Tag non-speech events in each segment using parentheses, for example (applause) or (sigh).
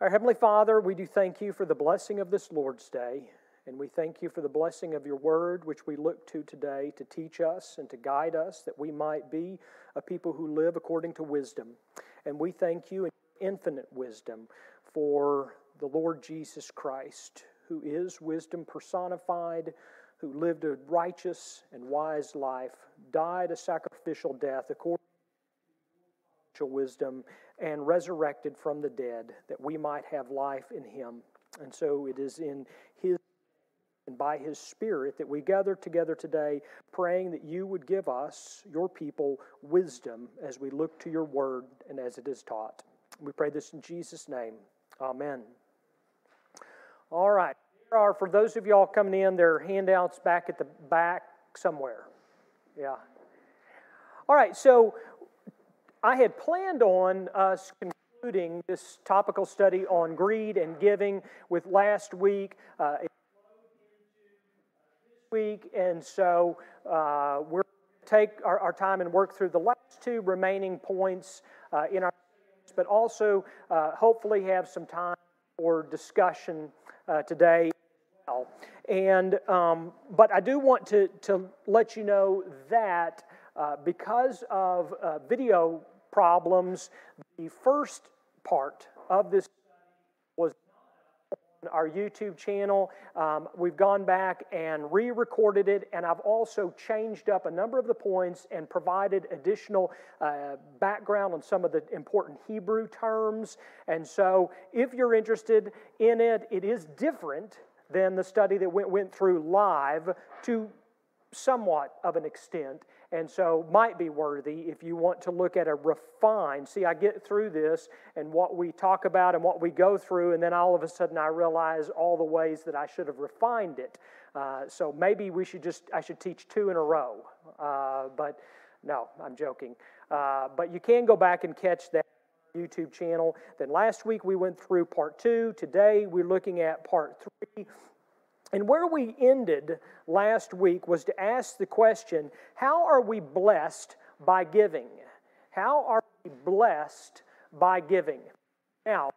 Our Heavenly Father, we do thank you for the blessing of this Lord's Day, and we thank you for the blessing of your word, which we look to today to teach us and to guide us that we might be a people who live according to wisdom. And we thank you in infinite wisdom for the Lord Jesus Christ, who is wisdom personified, who lived a righteous and wise life, died a sacrificial death according to wisdom, and resurrected from the dead that we might have life in him. And so it is in his and by his spirit that we gather together today praying that you would give us your people wisdom as we look to your word and as it is taught. We pray this in Jesus name. Amen. All right. There are for those of y'all coming in there are handouts back at the back somewhere. Yeah. All right, so I had planned on us concluding this topical study on greed and giving with last week. Uh, week, and so uh, we're take our, our, time and work through the last two remaining points uh, in our, but also uh, hopefully have some time for discussion uh, today. And um, but I do want to to let you know that uh, because of uh, video problems, the first part of this was on our YouTube channel. Um, we've gone back and re recorded it, and I've also changed up a number of the points and provided additional uh, background on some of the important Hebrew terms. And so, if you're interested in it, it is different than the study that went, went through live to somewhat of an extent and so might be worthy if you want to look at a refined see i get through this and what we talk about and what we go through and then all of a sudden i realize all the ways that i should have refined it. Uh, so maybe we should just i should teach two in a row. Uh, but no i'm joking. Uh, but you can go back and catch that youtube channel. Then last week we went through part two. Today we're looking at part three and where we ended last week was to ask the question how are we blessed by giving? How are we blessed by giving? Now,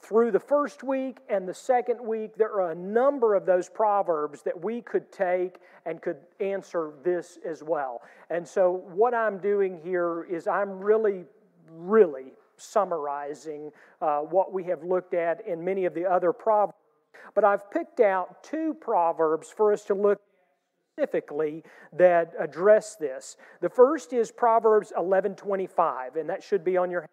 through the first week and the second week, there are a number of those proverbs that we could take and could answer this as well. And so, what I'm doing here is I'm really, really summarizing uh, what we have looked at in many of the other proverbs but I've picked out two proverbs for us to look specifically that address this. The first is Proverbs 11:25, and that should be on your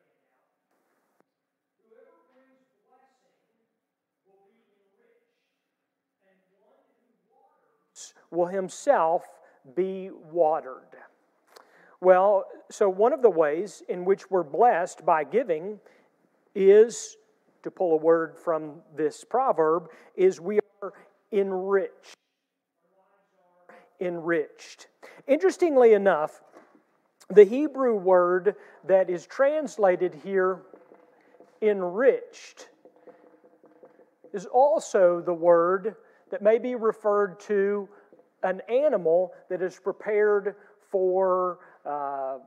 will himself be watered. Well, so one of the ways in which we're blessed by giving is to pull a word from this proverb, is we are enriched. Enriched. Interestingly enough, the Hebrew word that is translated here, enriched, is also the word that may be referred to an animal that is prepared for, uh,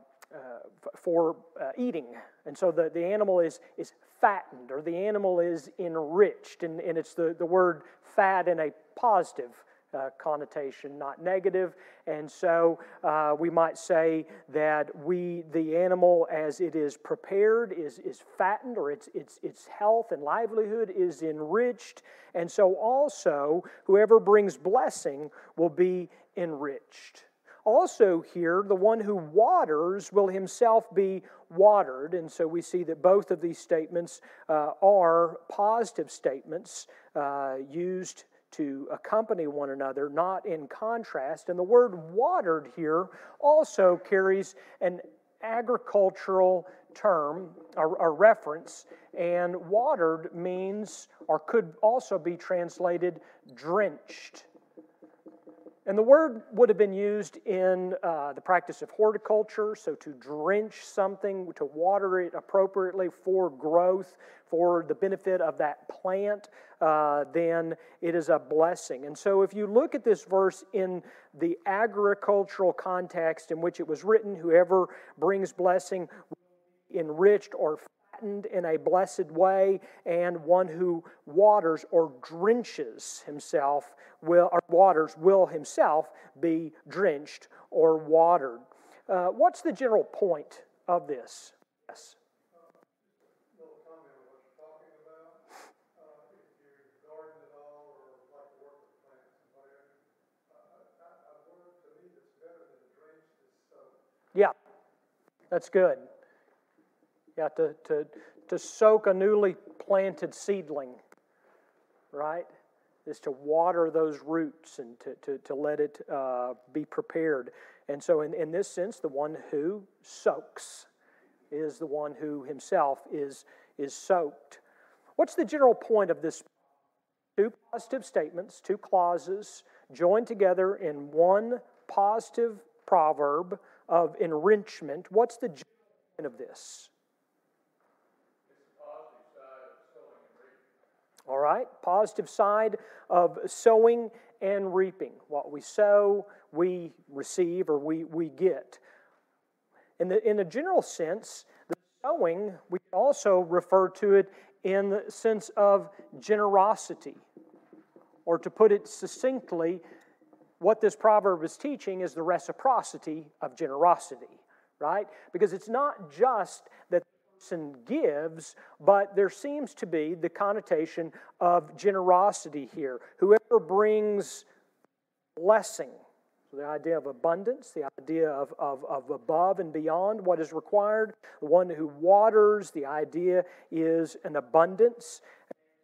for uh, eating. And so the, the animal is, is fattened or the animal is enriched. And, and it's the, the word fat in a positive uh, connotation, not negative. And so uh, we might say that we, the animal, as it is prepared, is, is fattened, or its, its, its health and livelihood is enriched. And so also, whoever brings blessing will be enriched. Also, here, the one who waters will himself be watered. And so we see that both of these statements uh, are positive statements uh, used to accompany one another, not in contrast. And the word watered here also carries an agricultural term, a, a reference, and watered means, or could also be translated drenched. And the word would have been used in uh, the practice of horticulture, so to drench something, to water it appropriately for growth, for the benefit of that plant, uh, then it is a blessing. And so if you look at this verse in the agricultural context in which it was written, whoever brings blessing enriched or in a blessed way, and one who waters or drenches himself will, or waters will himself be drenched or watered. Uh, what's the general point of this? Yes. Yeah, that's good. Yeah, to, to, to soak a newly planted seedling, right, is to water those roots and to, to, to let it uh, be prepared. And so, in, in this sense, the one who soaks is the one who himself is, is soaked. What's the general point of this? Two positive statements, two clauses joined together in one positive proverb of enrichment. What's the point of this? All right, positive side of sowing and reaping. What we sow, we receive or we, we get. In, the, in a general sense, the sowing, we also refer to it in the sense of generosity. Or to put it succinctly, what this proverb is teaching is the reciprocity of generosity, right? Because it's not just that person gives, but there seems to be the connotation of generosity here. Whoever brings blessing, the idea of abundance, the idea of, of, of above and beyond what is required, the one who waters, the idea is an abundance.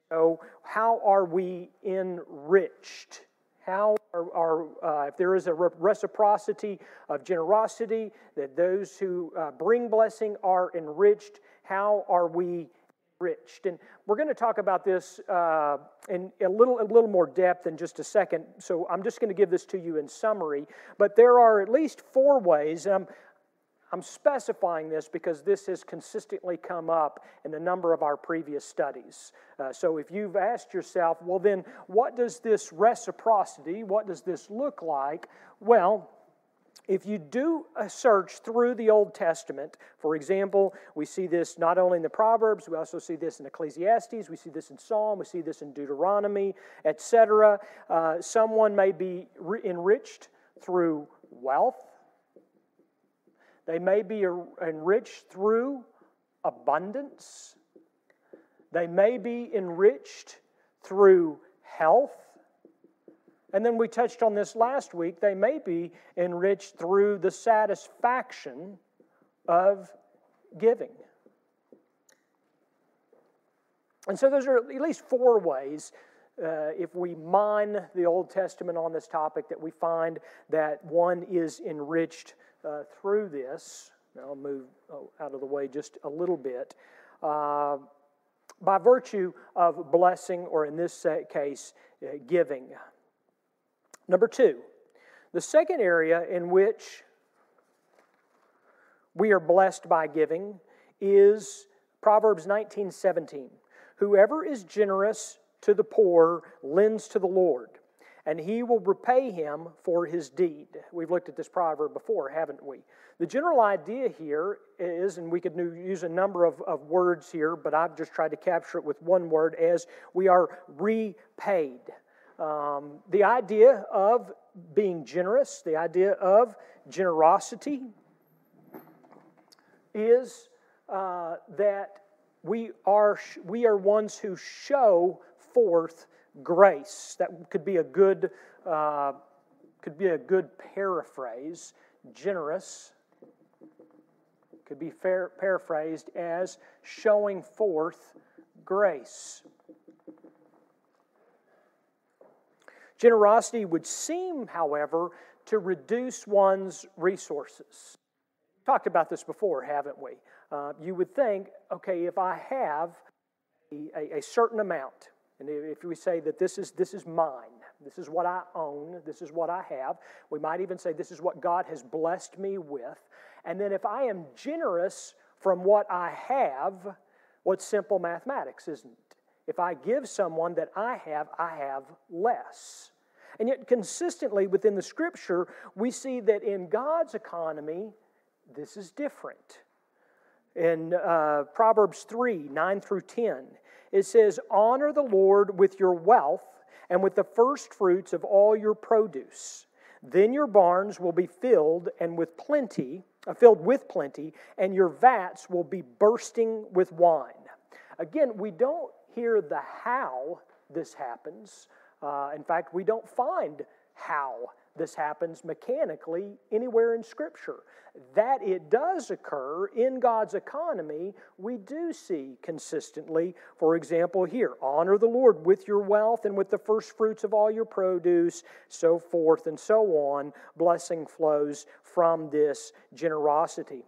So, how are we enriched? How are, uh, if there is a reciprocity of generosity, that those who uh, bring blessing are enriched, how are we enriched? And we're going to talk about this uh, in a little, a little more depth in just a second, so I'm just going to give this to you in summary. But there are at least four ways, and I'm, I'm specifying this because this has consistently come up in a number of our previous studies. Uh, so if you've asked yourself, well, then what does this reciprocity, what does this look like? Well, if you do a search through the Old Testament, for example, we see this not only in the Proverbs, we also see this in Ecclesiastes, we see this in Psalm, we see this in Deuteronomy, etc. Uh, someone may be re- enriched through wealth, they may be enriched through abundance. They may be enriched through health. And then we touched on this last week. They may be enriched through the satisfaction of giving. And so, those are at least four ways, uh, if we mine the Old Testament on this topic, that we find that one is enriched uh, through this. I'll move oh, out of the way just a little bit. Uh, by virtue of blessing, or in this case, uh, giving. Number two, the second area in which we are blessed by giving is Proverbs 19 17. Whoever is generous to the poor lends to the Lord and he will repay him for his deed. We've looked at this proverb before, haven't we? The general idea here is, and we could use a number of, of words here, but I've just tried to capture it with one word as we are repaid. Um, the idea of being generous, the idea of generosity, is uh, that we are, we are ones who show forth grace. That could be a good, uh, could be a good paraphrase. Generous could be fair, paraphrased as showing forth grace. Generosity would seem, however, to reduce one's resources. Talked about this before, haven't we? Uh, you would think, okay, if I have a, a certain amount, and if we say that this is, this is mine, this is what I own, this is what I have, we might even say this is what God has blessed me with. And then if I am generous from what I have, what's simple mathematics, isn't it? If I give someone that I have, I have less. And yet, consistently within the scripture, we see that in God's economy, this is different. In uh, Proverbs 3 9 through 10, it says, Honor the Lord with your wealth and with the first fruits of all your produce. Then your barns will be filled and with plenty, uh, filled with plenty, and your vats will be bursting with wine. Again, we don't hear the how this happens. Uh, in fact, we don't find how this happens mechanically anywhere in Scripture. That it does occur in God's economy, we do see consistently. For example, here honor the Lord with your wealth and with the first fruits of all your produce, so forth and so on. Blessing flows from this generosity.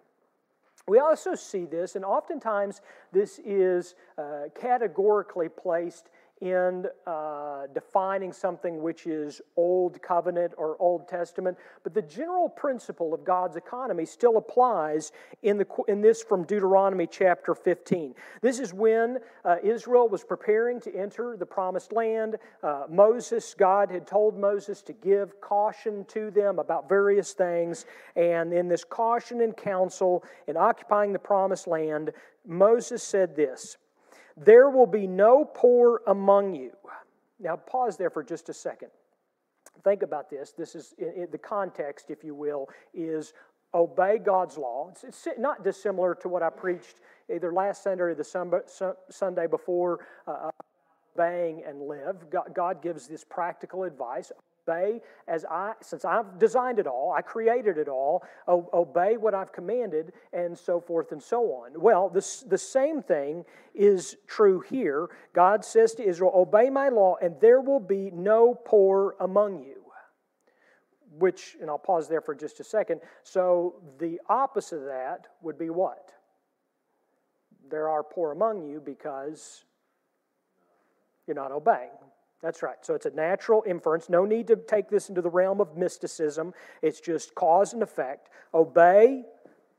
We also see this, and oftentimes this is uh, categorically placed in uh, defining something which is Old Covenant or Old Testament, but the general principle of God's economy still applies in, the, in this from Deuteronomy chapter 15. This is when uh, Israel was preparing to enter the promised land. Uh, Moses, God had told Moses to give caution to them about various things, and in this caution and counsel in occupying the promised land, Moses said this. There will be no poor among you. Now, pause there for just a second. Think about this. This is in, in the context, if you will, is obey God's law. It's, it's, not dissimilar to what I preached either last Sunday or the Sunday before, uh, obeying and live. God, God gives this practical advice obey as I, since I've designed it all, I created it all, obey what I've commanded, and so forth and so on. Well, this, the same thing is true here. God says to Israel, Obey my law, and there will be no poor among you. Which, and I'll pause there for just a second. So the opposite of that would be what? There are poor among you because you're not obeying. That's right. So it's a natural inference. No need to take this into the realm of mysticism. It's just cause and effect. Obey,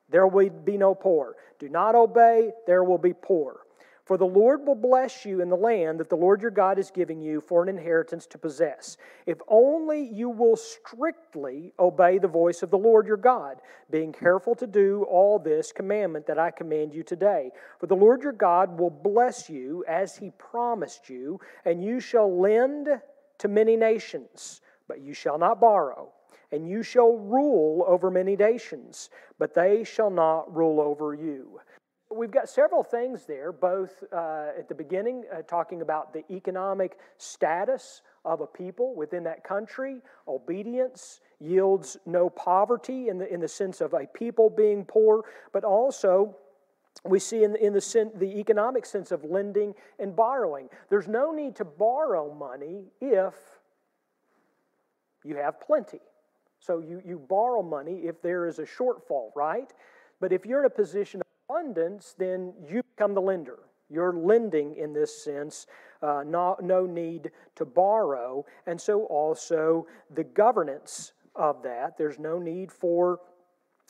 there will be no poor. Do not obey, there will be poor. For the Lord will bless you in the land that the Lord your God is giving you for an inheritance to possess, if only you will strictly obey the voice of the Lord your God, being careful to do all this commandment that I command you today. For the Lord your God will bless you as he promised you, and you shall lend to many nations, but you shall not borrow. And you shall rule over many nations, but they shall not rule over you. We've got several things there, both uh, at the beginning, uh, talking about the economic status of a people within that country. Obedience yields no poverty in the, in the sense of a people being poor, but also we see in, in the, sen- the economic sense of lending and borrowing. There's no need to borrow money if you have plenty. So you, you borrow money if there is a shortfall, right? But if you're in a position abundance, then you become the lender. You're lending in this sense, uh, not, no need to borrow. And so also the governance of that, there's no need for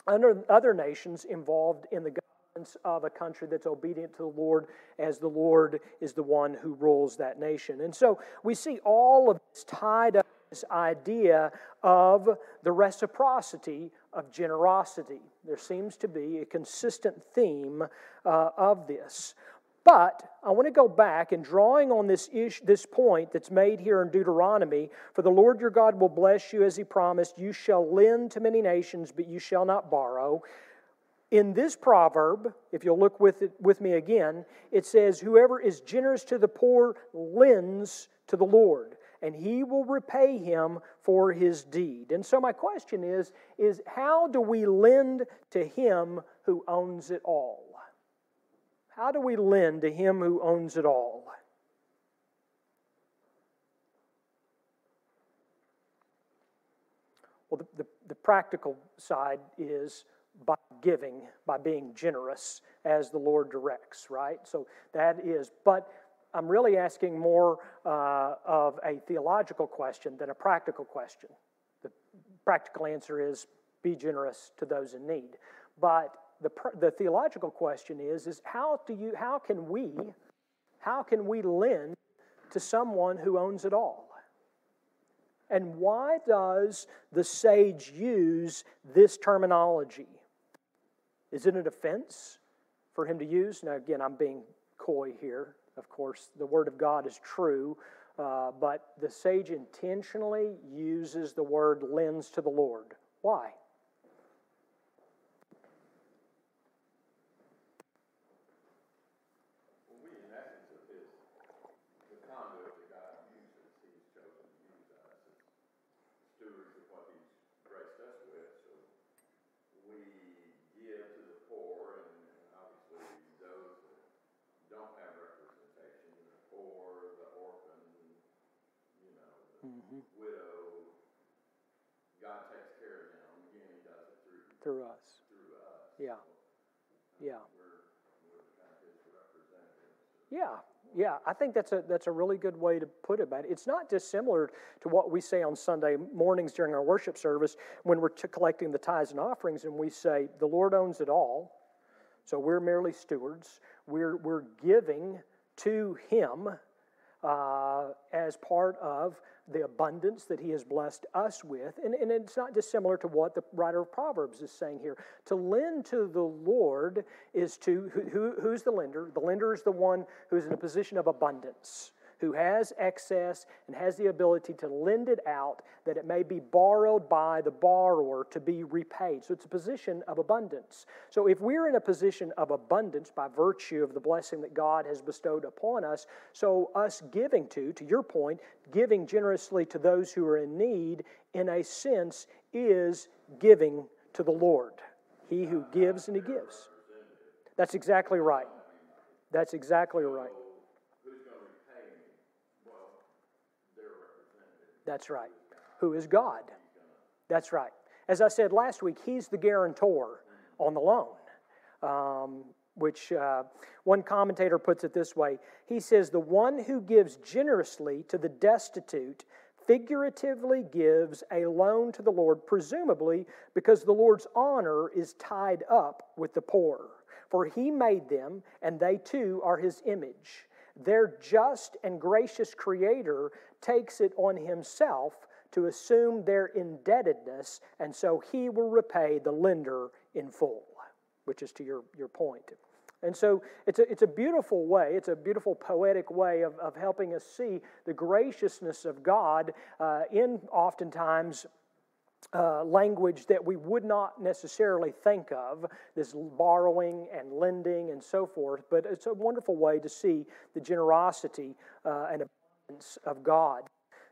other, nations involved in the governance of a country that's obedient to the Lord, as the Lord is the one who rules that nation. And so we see all of this tied up this idea of the reciprocity of generosity. There seems to be a consistent theme uh, of this. But I want to go back and drawing on this, ish, this point that's made here in Deuteronomy For the Lord your God will bless you as he promised, you shall lend to many nations, but you shall not borrow. In this proverb, if you'll look with, it, with me again, it says, Whoever is generous to the poor lends to the Lord and he will repay him for his deed. And so my question is is how do we lend to him who owns it all? How do we lend to him who owns it all? Well, the, the, the practical side is by giving, by being generous as the Lord directs, right? So that is, but I'm really asking more uh, of a theological question than a practical question. The practical answer is be generous to those in need. But the, the theological question is, is how, do you, how can we how can we lend to someone who owns it all? And why does the sage use this terminology? Is it an offense? for him to use. Now, again, I'm being coy here. Of course, the Word of God is true, uh, but the sage intentionally uses the word lends to the Lord. Why? Through us. Yeah. Yeah. Yeah, yeah, I think that's a that's a really good way to put it. But it's not dissimilar to what we say on Sunday mornings during our worship service when we're t- collecting the tithes and offerings, and we say the Lord owns it all, so we're merely stewards. We're we're giving to Him uh, as part of the abundance that he has blessed us with. And, and it's not dissimilar to what the writer of Proverbs is saying here. To lend to the Lord is to, who, who's the lender? The lender is the one who's in a position of abundance who has excess and has the ability to lend it out that it may be borrowed by the borrower to be repaid. So it's a position of abundance. So if we're in a position of abundance by virtue of the blessing that God has bestowed upon us, so us giving to, to your point, giving generously to those who are in need, in a sense, is giving to the Lord. He who gives and he gives. That's exactly right. That's exactly right. That's right. Who is God? That's right. As I said last week, He's the guarantor on the loan. Um, which uh, one commentator puts it this way He says, The one who gives generously to the destitute figuratively gives a loan to the Lord, presumably because the Lord's honor is tied up with the poor. For he made them, and they too are his image. Their just and gracious Creator takes it on himself to assume their indebtedness, and so he will repay the lender in full, which is to your, your point. And so it's a, it's a beautiful way, it's a beautiful poetic way of, of helping us see the graciousness of God uh, in oftentimes uh, language that we would not necessarily think of, this borrowing and lending and so forth, but it's a wonderful way to see the generosity uh, and abundance of God.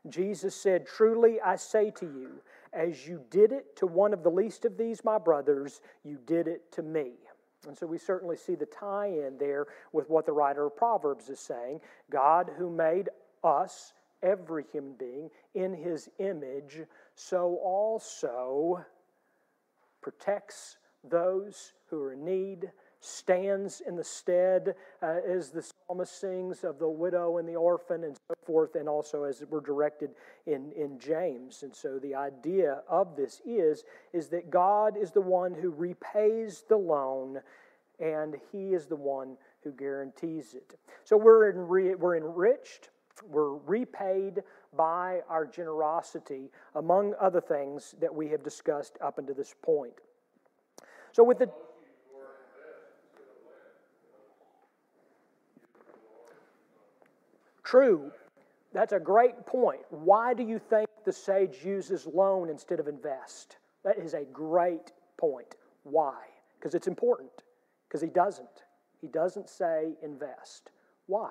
Jesus said, Truly I say to you, as you did it to one of the least of these, my brothers, you did it to me. And so we certainly see the tie in there with what the writer of Proverbs is saying. God, who made us, every human being, in his image, so also protects those who are in need, stands in the stead, uh, as the psalmist sings, of the widow and the orphan and so forth, and also as we're directed in, in James. And so the idea of this is, is that God is the one who repays the loan, and He is the one who guarantees it. So we're, enri- we're enriched, we're repaid by our generosity, among other things that we have discussed up until this point. So, with the True. That's a great point. Why do you think the sage uses loan instead of invest? That is a great point. Why? Because it's important. Because he doesn't. He doesn't say invest. Why?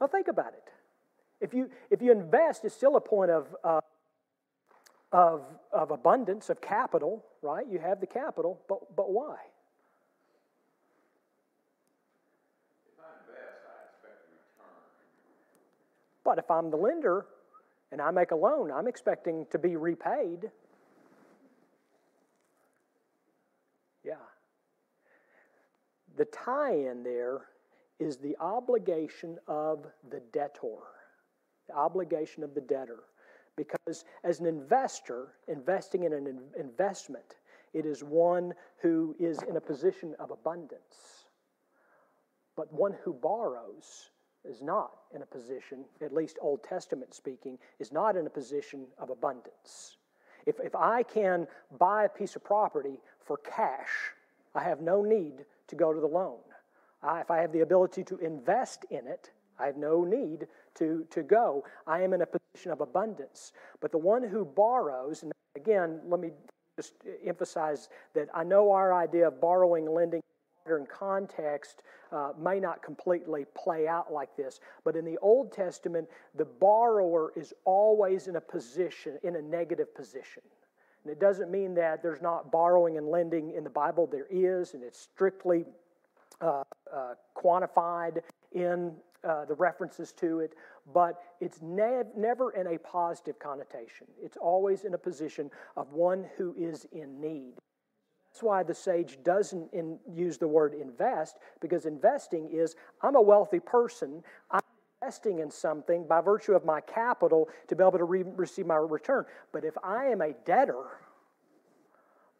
Well, think about it. If you, if you invest, it's still a point of, uh, of, of abundance, of capital, right? You have the capital, but, but why? If I invest, I expect return. But if I'm the lender and I make a loan, I'm expecting to be repaid. Yeah. The tie in there is the obligation of the debtor, the obligation of the debtor. Because as an investor, investing in an investment, it is one who is in a position of abundance. But one who borrows is not in a position, at least Old Testament speaking, is not in a position of abundance. If, if I can buy a piece of property for cash, I have no need to go to the loan. I, if I have the ability to invest in it, I have no need to, to go. I am in a position of abundance. But the one who borrows, and again, let me just emphasize that I know our idea of borrowing, lending, in context uh, may not completely play out like this. But in the Old Testament, the borrower is always in a position, in a negative position. And it doesn't mean that there's not borrowing and lending in the Bible. There is, and it's strictly uh, uh, quantified in uh, the references to it, but it's ne- never in a positive connotation. It's always in a position of one who is in need. That's why the sage doesn't in, use the word invest, because investing is I'm a wealthy person. I'm investing in something by virtue of my capital to be able to re- receive my return. But if I am a debtor,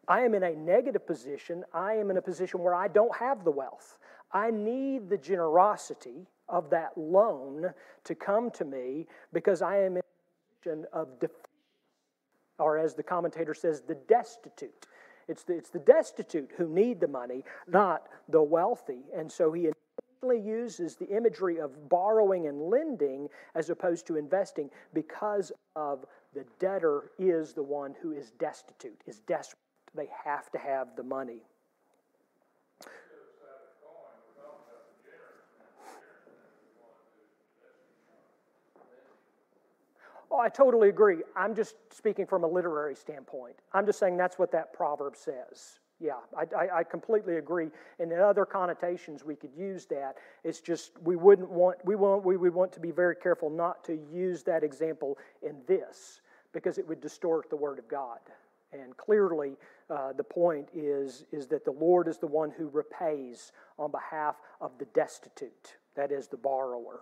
I am in a negative position. I am in a position where I don't have the wealth. I need the generosity of that loan to come to me because I am in a position of defeat, or as the commentator says, the destitute. It's the, it's the destitute who need the money, not the wealthy. And so he intentionally uses the imagery of borrowing and lending as opposed to investing because of the debtor is the one who is destitute, is desperate. They have to have the money. Oh, I totally agree. I'm just speaking from a literary standpoint. I'm just saying that's what that proverb says. Yeah, I, I, I, completely agree. And in other connotations, we could use that. It's just we wouldn't want we want we would want to be very careful not to use that example in this because it would distort the Word of God. And clearly, uh, the point is is that the Lord is the one who repays on behalf of the destitute. That is the borrower.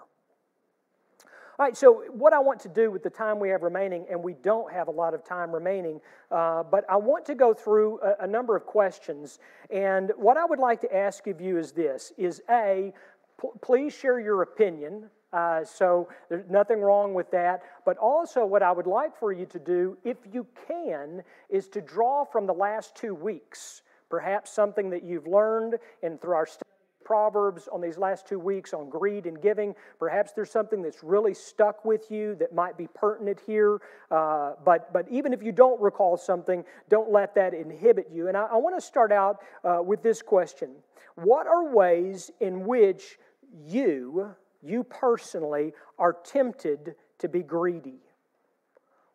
All right, so what I want to do with the time we have remaining, and we don't have a lot of time remaining, uh, but I want to go through a, a, number of questions. And what I would like to ask of you is this: is a, p- please share your opinion. Uh, so there's nothing wrong with that. But also, what I would like for you to do, if you can, is to draw from the last two weeks, perhaps something that you've learned and through our study Proverbs on these last two weeks on greed and giving. Perhaps there's something that's really stuck with you that might be pertinent here. Uh, but, but even if you don't recall something, don't let that inhibit you. And I, I want to start out uh, with this question What are ways in which you, you personally, are tempted to be greedy?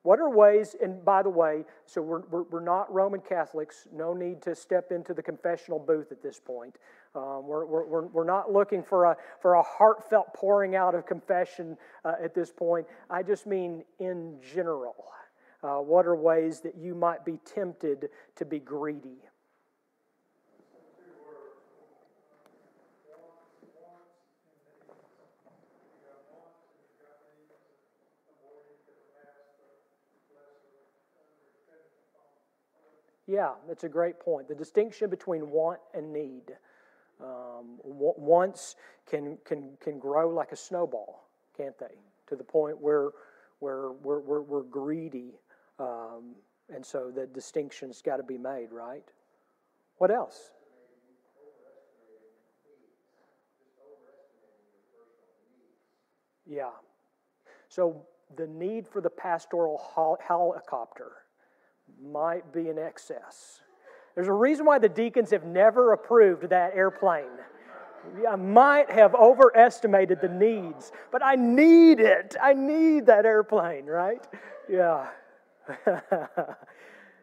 What are ways, and by the way, so we're, we're, we're, not Roman Catholics, no need to step into the confessional booth at this point. Um, we're, we're, we're not looking for a, for a heartfelt pouring out of confession uh, at this point. I just mean in general. Uh, what are ways that you might be tempted to be greedy? Yeah, that's a great point. The distinction between want and need. Um, wants can, can, can grow like a snowball, can't they? To the point where, where we're, we're, we're greedy. Um, and so the distinction's got to be made, right? What else? Yeah. So the need for the pastoral helicopter might be in excess. There's a reason why the deacons have never approved that airplane. I might have overestimated the needs, but I need it. I need that airplane, right? Yeah. (laughs)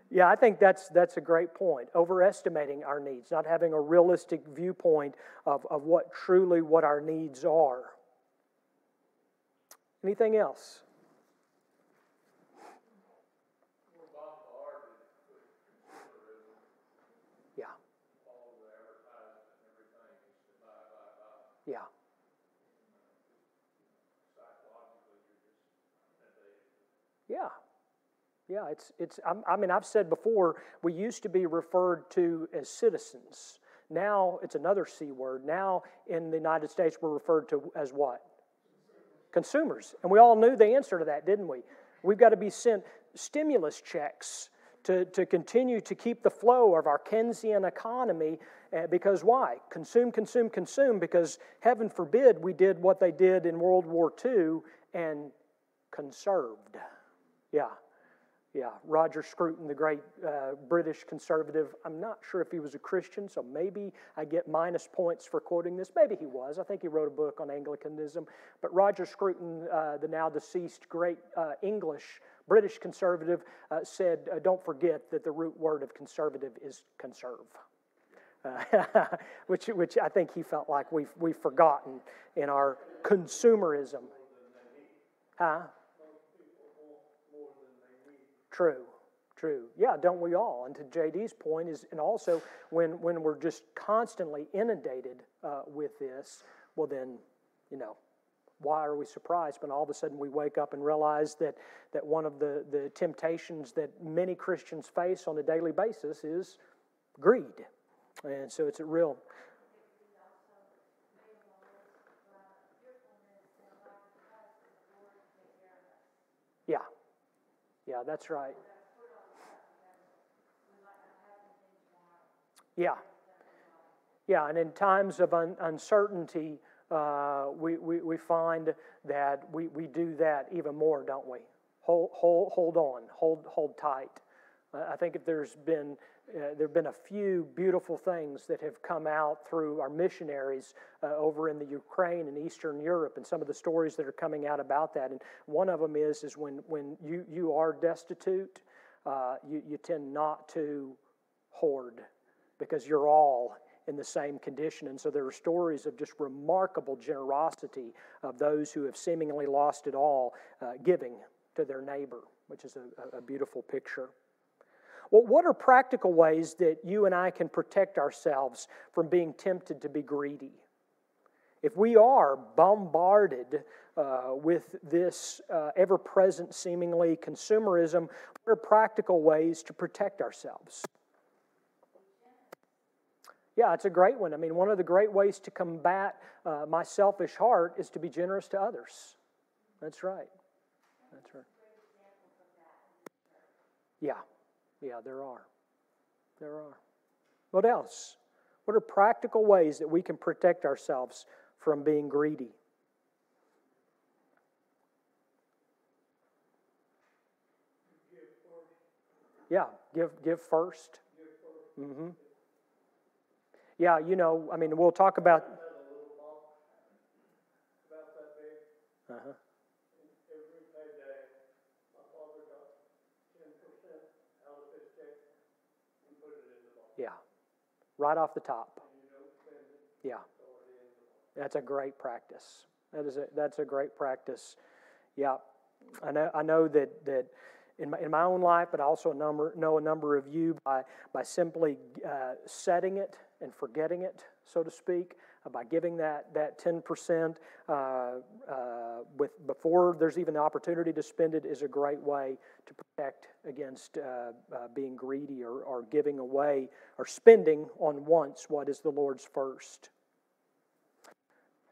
yeah, I think that's, that's a great point. Overestimating our needs, not having a realistic viewpoint of, of what truly what our needs are. Anything else? Yeah. Yeah. Yeah, it's, it's I mean, I've said before, we used to be referred to as citizens. Now it's another C word. Now in the United States, we're referred to as what? Consumers. And we all knew the answer to that, didn't we? We've got to be sent stimulus checks to, to continue to keep the flow of our Keynesian economy Uh, because why? Consume, consume, consume, because heaven forbid we did what they did in World War II and conserved. Yeah, yeah. Roger Scruton, the great uh, British conservative, I'm not sure if he was a Christian, so maybe I get minus points for quoting this. Maybe he was. I think he wrote a book on Anglicanism. But Roger Scruton, uh, the now deceased great uh, English British conservative, uh, said, uh, Don't forget that the root word of conservative is conserve uh, (laughs) which, which I think he felt like we've, we've forgotten in our consumerism. Huh? True, true. Yeah, don't we all? And to JD's point is, and also when, when we're just constantly inundated uh, with this, well, then, you know, why are we surprised when all of a sudden we wake up and realize that, that one of the, the temptations that many Christians face on a daily basis is greed? And so it's a real. Yeah. Yeah, that's right. Yeah. Yeah, and in times of un- uncertainty, uh, we, we, we find that we, we do that even more, don't we? Hold, hold, hold on, hold, hold tight. Uh, I think if there's been uh, there have been a few beautiful things that have come out through our missionaries uh, over in the Ukraine and Eastern Europe, and some of the stories that are coming out about that. And one of them is is when when you you are destitute, uh, you you tend not to hoard because you're all in the same condition. And so there are stories of just remarkable generosity of those who have seemingly lost it all, uh, giving to their neighbor, which is a, a beautiful picture. Well, what are practical ways that you and I can protect ourselves from being tempted to be greedy? If we are bombarded uh, with this uh, ever present, seemingly consumerism, what are practical ways to protect ourselves? Yeah, it's a great one. I mean, one of the great ways to combat uh, my selfish heart is to be generous to others. That's right. That's right. Yeah. Yeah, there are. There are. What else? What are practical ways that we can protect ourselves from being greedy? Yeah, give give 1st Mm-hmm. Yeah, you know, I mean, we'll talk about. Uh-huh. Yeah. Right off the top. Yeah. That's a great practice. That is a, that's a great practice. Yeah. I know, I know that, that in, my, in my own life, but I also a number, know a number of you by, by simply uh, setting it and forgetting it, so to speak, uh, by giving that, that 10% uh, uh, with, before there's even the opportunity to spend it is a great way to protect against uh, uh, being greedy or, or giving away or spending on once what is the Lord's first.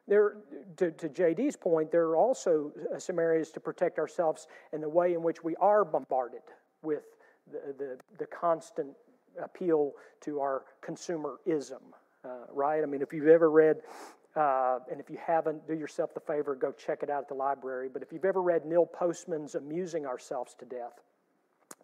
There, to, to JD's point, there are also some areas to protect ourselves in the way in which we are bombarded with the, the, the constant appeal to our consumerism, uh, right? I mean, if you've ever read, uh, and if you haven't, do yourself the favor, go check it out at the library. But if you've ever read Neil Postman's Amusing Ourselves to Death,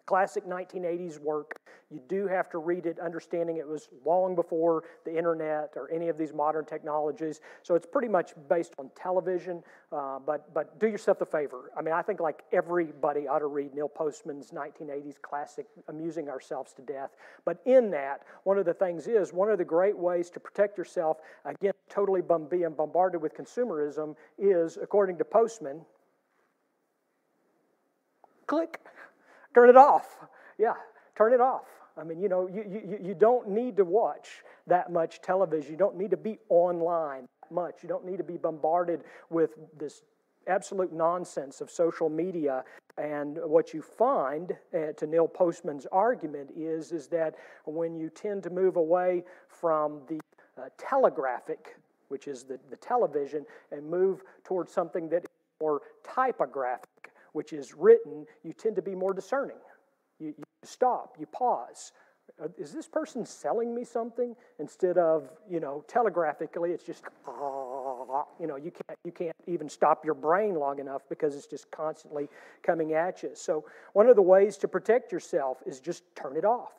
classic 1980s work. You do have to read it, understanding it was long before the internet or any of these modern technologies. So it's pretty much based on television. Uh, but but do yourself the favor. I mean, I think like everybody ought to read Neil Postman's 1980s classic, "Amusing Ourselves to Death." But in that, one of the things is one of the great ways to protect yourself against totally being bombarded with consumerism is, according to Postman, click Turn it off. Yeah, turn it off. I mean, you know, you, you, you don't need to watch that much television. You don't need to be online much. You don't need to be bombarded with this absolute nonsense of social media. And what you find, uh, to Neil Postman's argument, is, is that when you tend to move away from the uh, telegraphic, which is the, the television, and move towards something that is more typographic, which is written, you tend to be more discerning. You, you stop, you pause. uh, is this person selling me something? Instead of you know telegraphically it's just (laughs) you know you can't you can't even stop your brain long enough because it's just constantly coming at you. So one of the ways to protect yourself is just turn it off.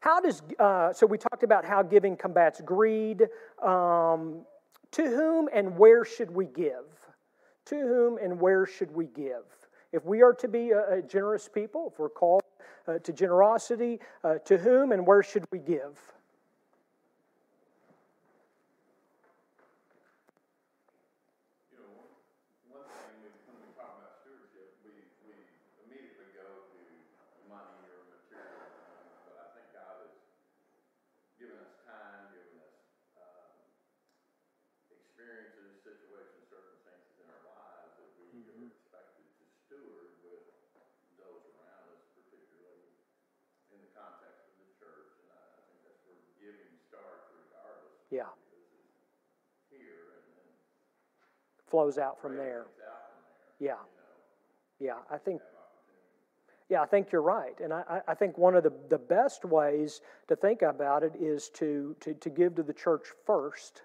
How does uh, so we talked about how giving combats greed. Um, to whom and where should we give to whom and where should we give if we are to be a, a generous people if we're called uh, to generosity, uh, to whom and where should we give? Yeah. Flows out from there. Yeah. Yeah, I think. Yeah, I think you're right. And I, I think one of the, the best ways to think about it is to, to, to give to the church first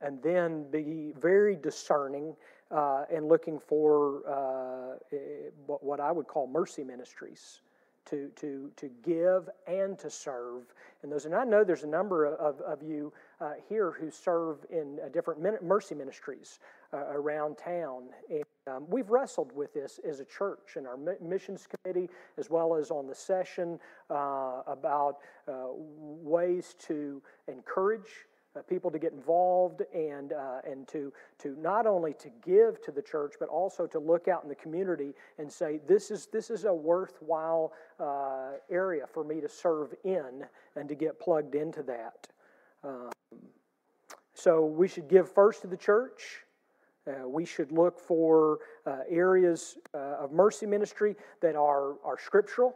and then be very discerning uh, and looking for uh, eh, what I would call mercy ministries to, to, to give and to serve. And those, and I know there's a number of, of you uh, here who serve in uh, different mercy ministries uh, around town. And um, we've wrestled with this as a church in our missions committee, as well as on the session, uh, about uh, ways to encourage uh, people to get involved and, uh, and to, to not only to give to the church, but also to look out in the community and say, this is, this is a worthwhile uh, area for me to serve in and to get plugged into that. Um, so we should give first to the church. Uh, we should look for uh, areas uh, of mercy ministry that are, are scriptural,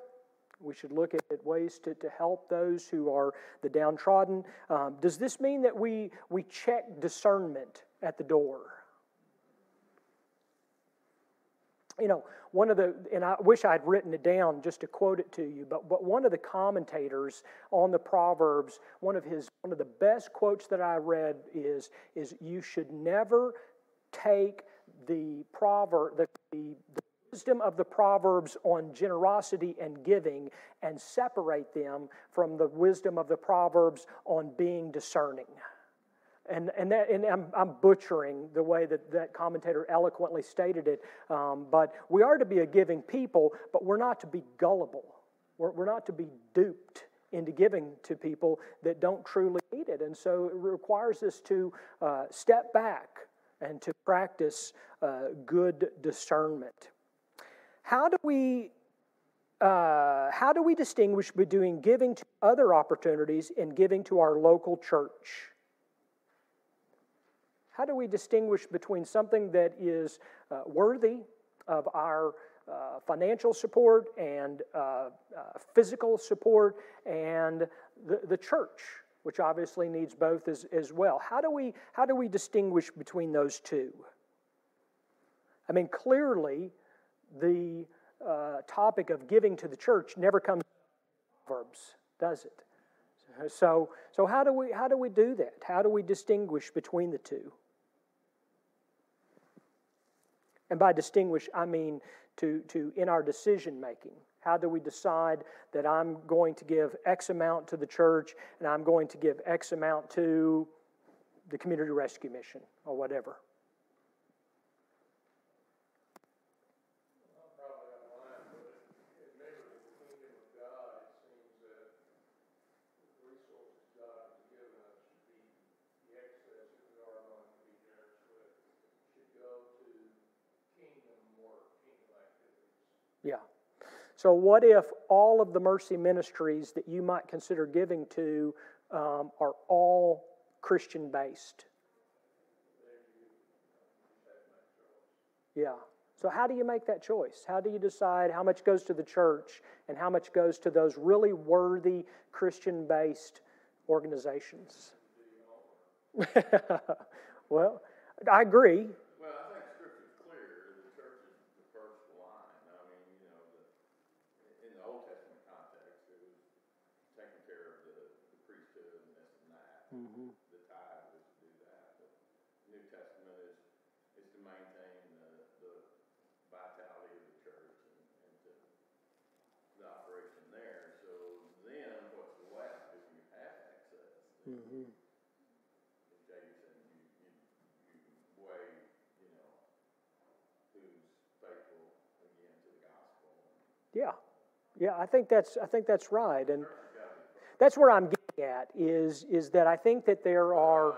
we should look at, ways to, to help those who are the downtrodden. Um, does this mean that we, we check discernment at the door? You know, one of the, and I wish I'd written it down just to quote it to you, but, but one of the commentators on the Proverbs, one of his, one of the best quotes that I read is, is you should never take the proverb, the, the, the wisdom of the Proverbs on generosity and giving and separate them from the wisdom of the Proverbs on being discerning. And, and, that, and I'm, I'm butchering the way that that commentator eloquently stated it, um, but we are to be a giving people, but we're not to be gullible. We're, we're not to be duped into giving to people that don't truly need it. And so it requires us to uh, step back and to practice uh, good discernment. How do we uh, how do we distinguish between giving to other opportunities and giving to our local church? How do we distinguish between something that is uh, worthy of our uh, financial support and uh, uh, physical support and the, the church, which obviously needs both as, as well? How do, we, how do we distinguish between those two? I mean, clearly, the uh, topic of giving to the church never comes verbs, does it? So, so how do we how do we do that? How do we distinguish between the two? And by distinguish, I mean to, to in our decision making. How do we decide that I'm going to give X amount to the church and I'm going to give X amount to the community rescue mission or whatever? Yeah. So, what if all of the mercy ministries that you might consider giving to um, are all Christian based? Yeah. So, how do you make that choice? How do you decide how much goes to the church and how much goes to those really worthy Christian based organizations? (laughs) well, I agree. Yeah, yeah, I think that's I think that's right, and that's where I'm getting at is is that I think that there are.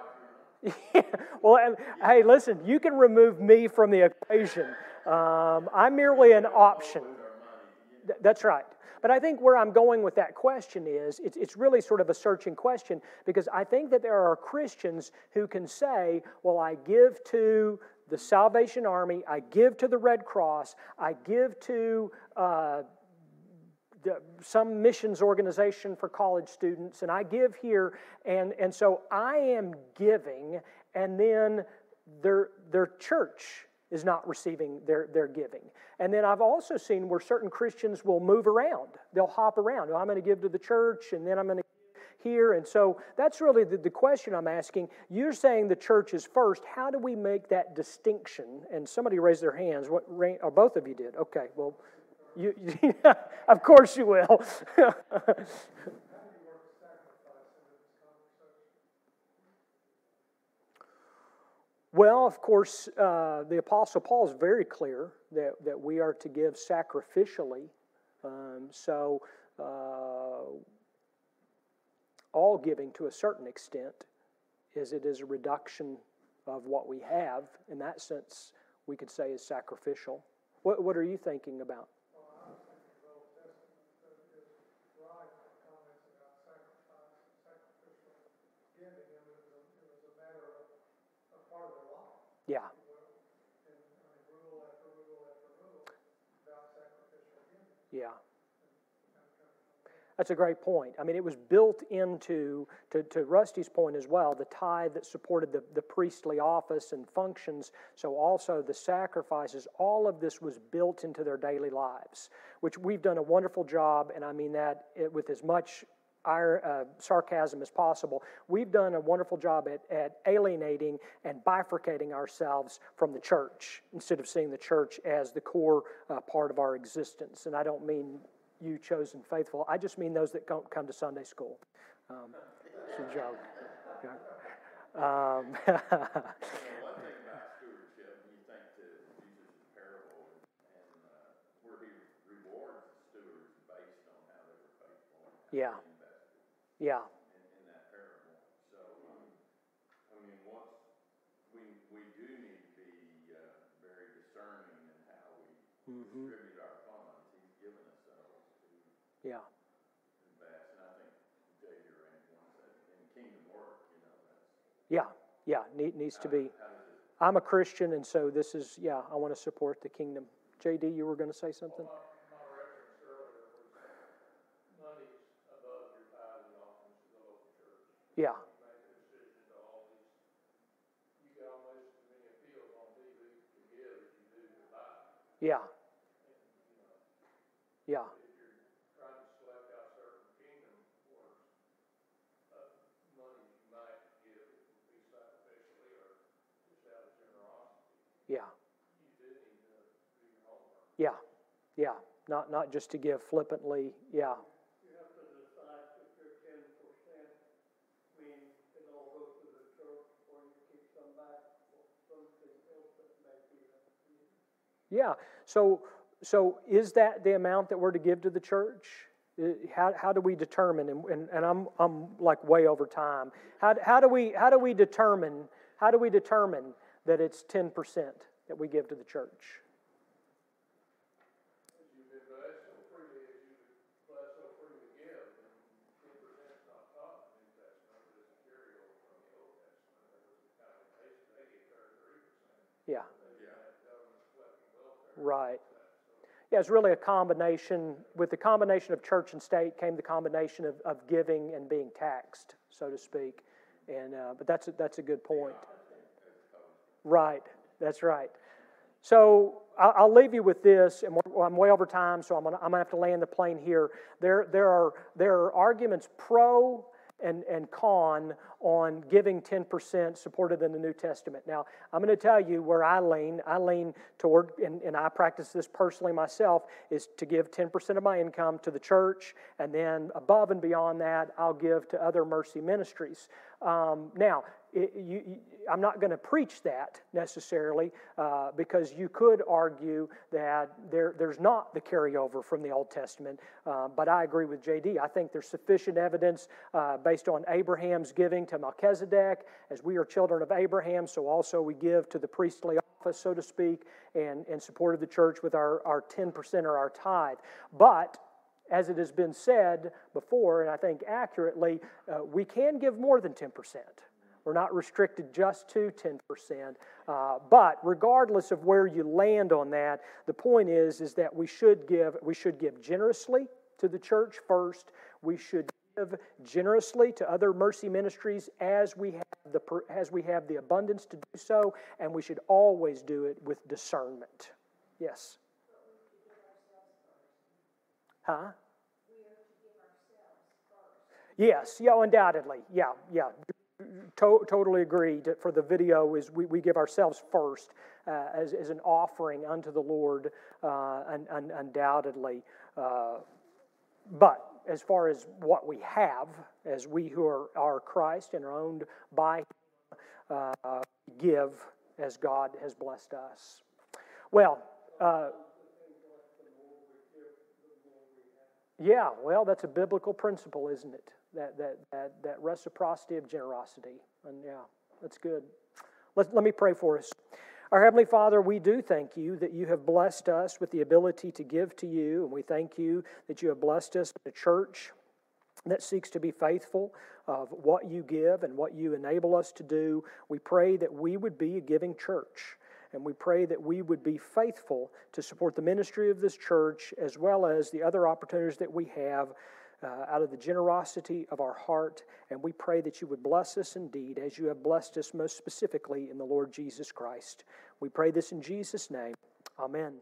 (laughs) well, hey, listen, you can remove me from the equation. Um, I'm merely an option. That's right. But I think where I'm going with that question is it's, it's really sort of a searching question because I think that there are Christians who can say, well, I give to the Salvation Army, I give to the Red Cross, I give to uh, some missions organization for college students, and I give here, and, and so I am giving, and then their, their church is not receiving their, their giving. And then I've also seen where certain Christians will move around. They'll hop around. Oh, I'm going to give to the church, and then I'm going to here. And so that's really the, the question I'm asking. You're saying the church is first. How do we make that distinction? And somebody raised their hands. What, or oh, both of you did. Okay, well, you, (laughs) of course you will. (laughs) Well, of course, uh, the Apostle Paul is very clear that, that we are to give sacrificially. Um, so, uh, all giving to a certain extent is it is a reduction of what we have. In that sense, we could say is sacrificial. What, what are you thinking about? Yeah. Yeah. That's a great point. I mean, it was built into, to, to Rusty's point as well, the tithe that supported the, the priestly office and functions. So, also the sacrifices, all of this was built into their daily lives, which we've done a wonderful job, and I mean that with as much our, uh, sarcasm as possible. We've done a wonderful job at, at alienating and bifurcating ourselves from the church instead of seeing the church as the core uh, part of our existence. And I don't mean you chosen faithful, I just mean those that don't come to Sunday school. Um, it's a joke. Um, (laughs) Yeah. Yeah. In, in that parable. So, um, I mean, what's, we, we do need to be, uh, very discerning in how we Mm-hmm. distribute our funds. He's given us those to Yeah. invest, and I think J.D. Rand wants that in kingdom work, you know, that's, Yeah. Yeah. Need, needs to be. how does it, I'm a Christian, and so this is, yeah, I want to support the kingdom. JD, you were going to say something? Yeah. do your homework. Yeah. Yeah. Not, not just to give flippantly. Yeah. You have to decide if your ten percent, I mean, it all goes to the church, or you keep some back for something else that may be needed. Yeah. So, so is that the amount that we're to give to the church? Uh, How, how do we determine? And, and, and I'm, I'm like way over time. How, how do we how do we determine how do we determine that it's ten percent that we give to the church? As you've been blessed so freely, as you've been blessed so freely to give, then ten percent's not taught in the New Testament, but it's a carryover from the Old Testament. There was a combination, they get thirty-three percent. Yeah. They had government collecting welfare. Right. Yeah, it's really a combination. With the combination of church and state came the combination of, of giving and being taxed, so to speak. And uh, but that's a, that's a good point. Right. That's right. So I'll, leave you with this, and I'm way over time, so I'm I'm gonna have to land the plane here. There there are there are arguments pro and, and con on giving 10% supported in the New Testament. Now, I'm going to tell you where I lean. I lean toward, and, and I practice this personally myself, is to give 10% of my income to the church, and then above and beyond that, I'll give to other mercy ministries. Um, now, it, you, you, I'm not going to preach that necessarily uh, because you could argue that there, there's not the carryover from the Old Testament. Uh, but I agree with JD. I think there's sufficient evidence uh, based on Abraham's giving to Melchizedek, as we are children of Abraham, so also we give to the priestly office, so to speak, and in support of the church with our, our 10% or our tithe. But as it has been said before, and I think accurately, uh, we can give more than 10%. We're not restricted just to 10%. Uh, but regardless of where you land on that, the point is, is that we should give, we should give generously to the church first. We should give generously to other mercy ministries as we have the, as we have the abundance to do so, and we should always do it with discernment. Yes. Huh? Yes, yeah, undoubtedly. Yeah, yeah. To- totally agreed. For the video, is we, we give ourselves first uh, as, as an offering unto the Lord, uh, un, un, undoubtedly. Uh, but as far as what we have, as we who are, are Christ and are owned by uh, give as God has blessed us. Well, uh, yeah, well, that's a biblical principle, isn't it? That, that, that, that reciprocity of generosity. And yeah, that's good. Let, let me pray for us. Our Heavenly Father, we do thank you that you have blessed us with the ability to give to you, and we thank you that you have blessed us with a church that seeks to be faithful of what you give and what you enable us to do. We pray that we would be a giving church, and we pray that we would be faithful to support the ministry of this church as well as the other opportunities that we have uh, out of the generosity of our heart. And we pray that you would bless us indeed as you have blessed us most specifically in the Lord Jesus Christ. We pray this in Jesus' name. Amen.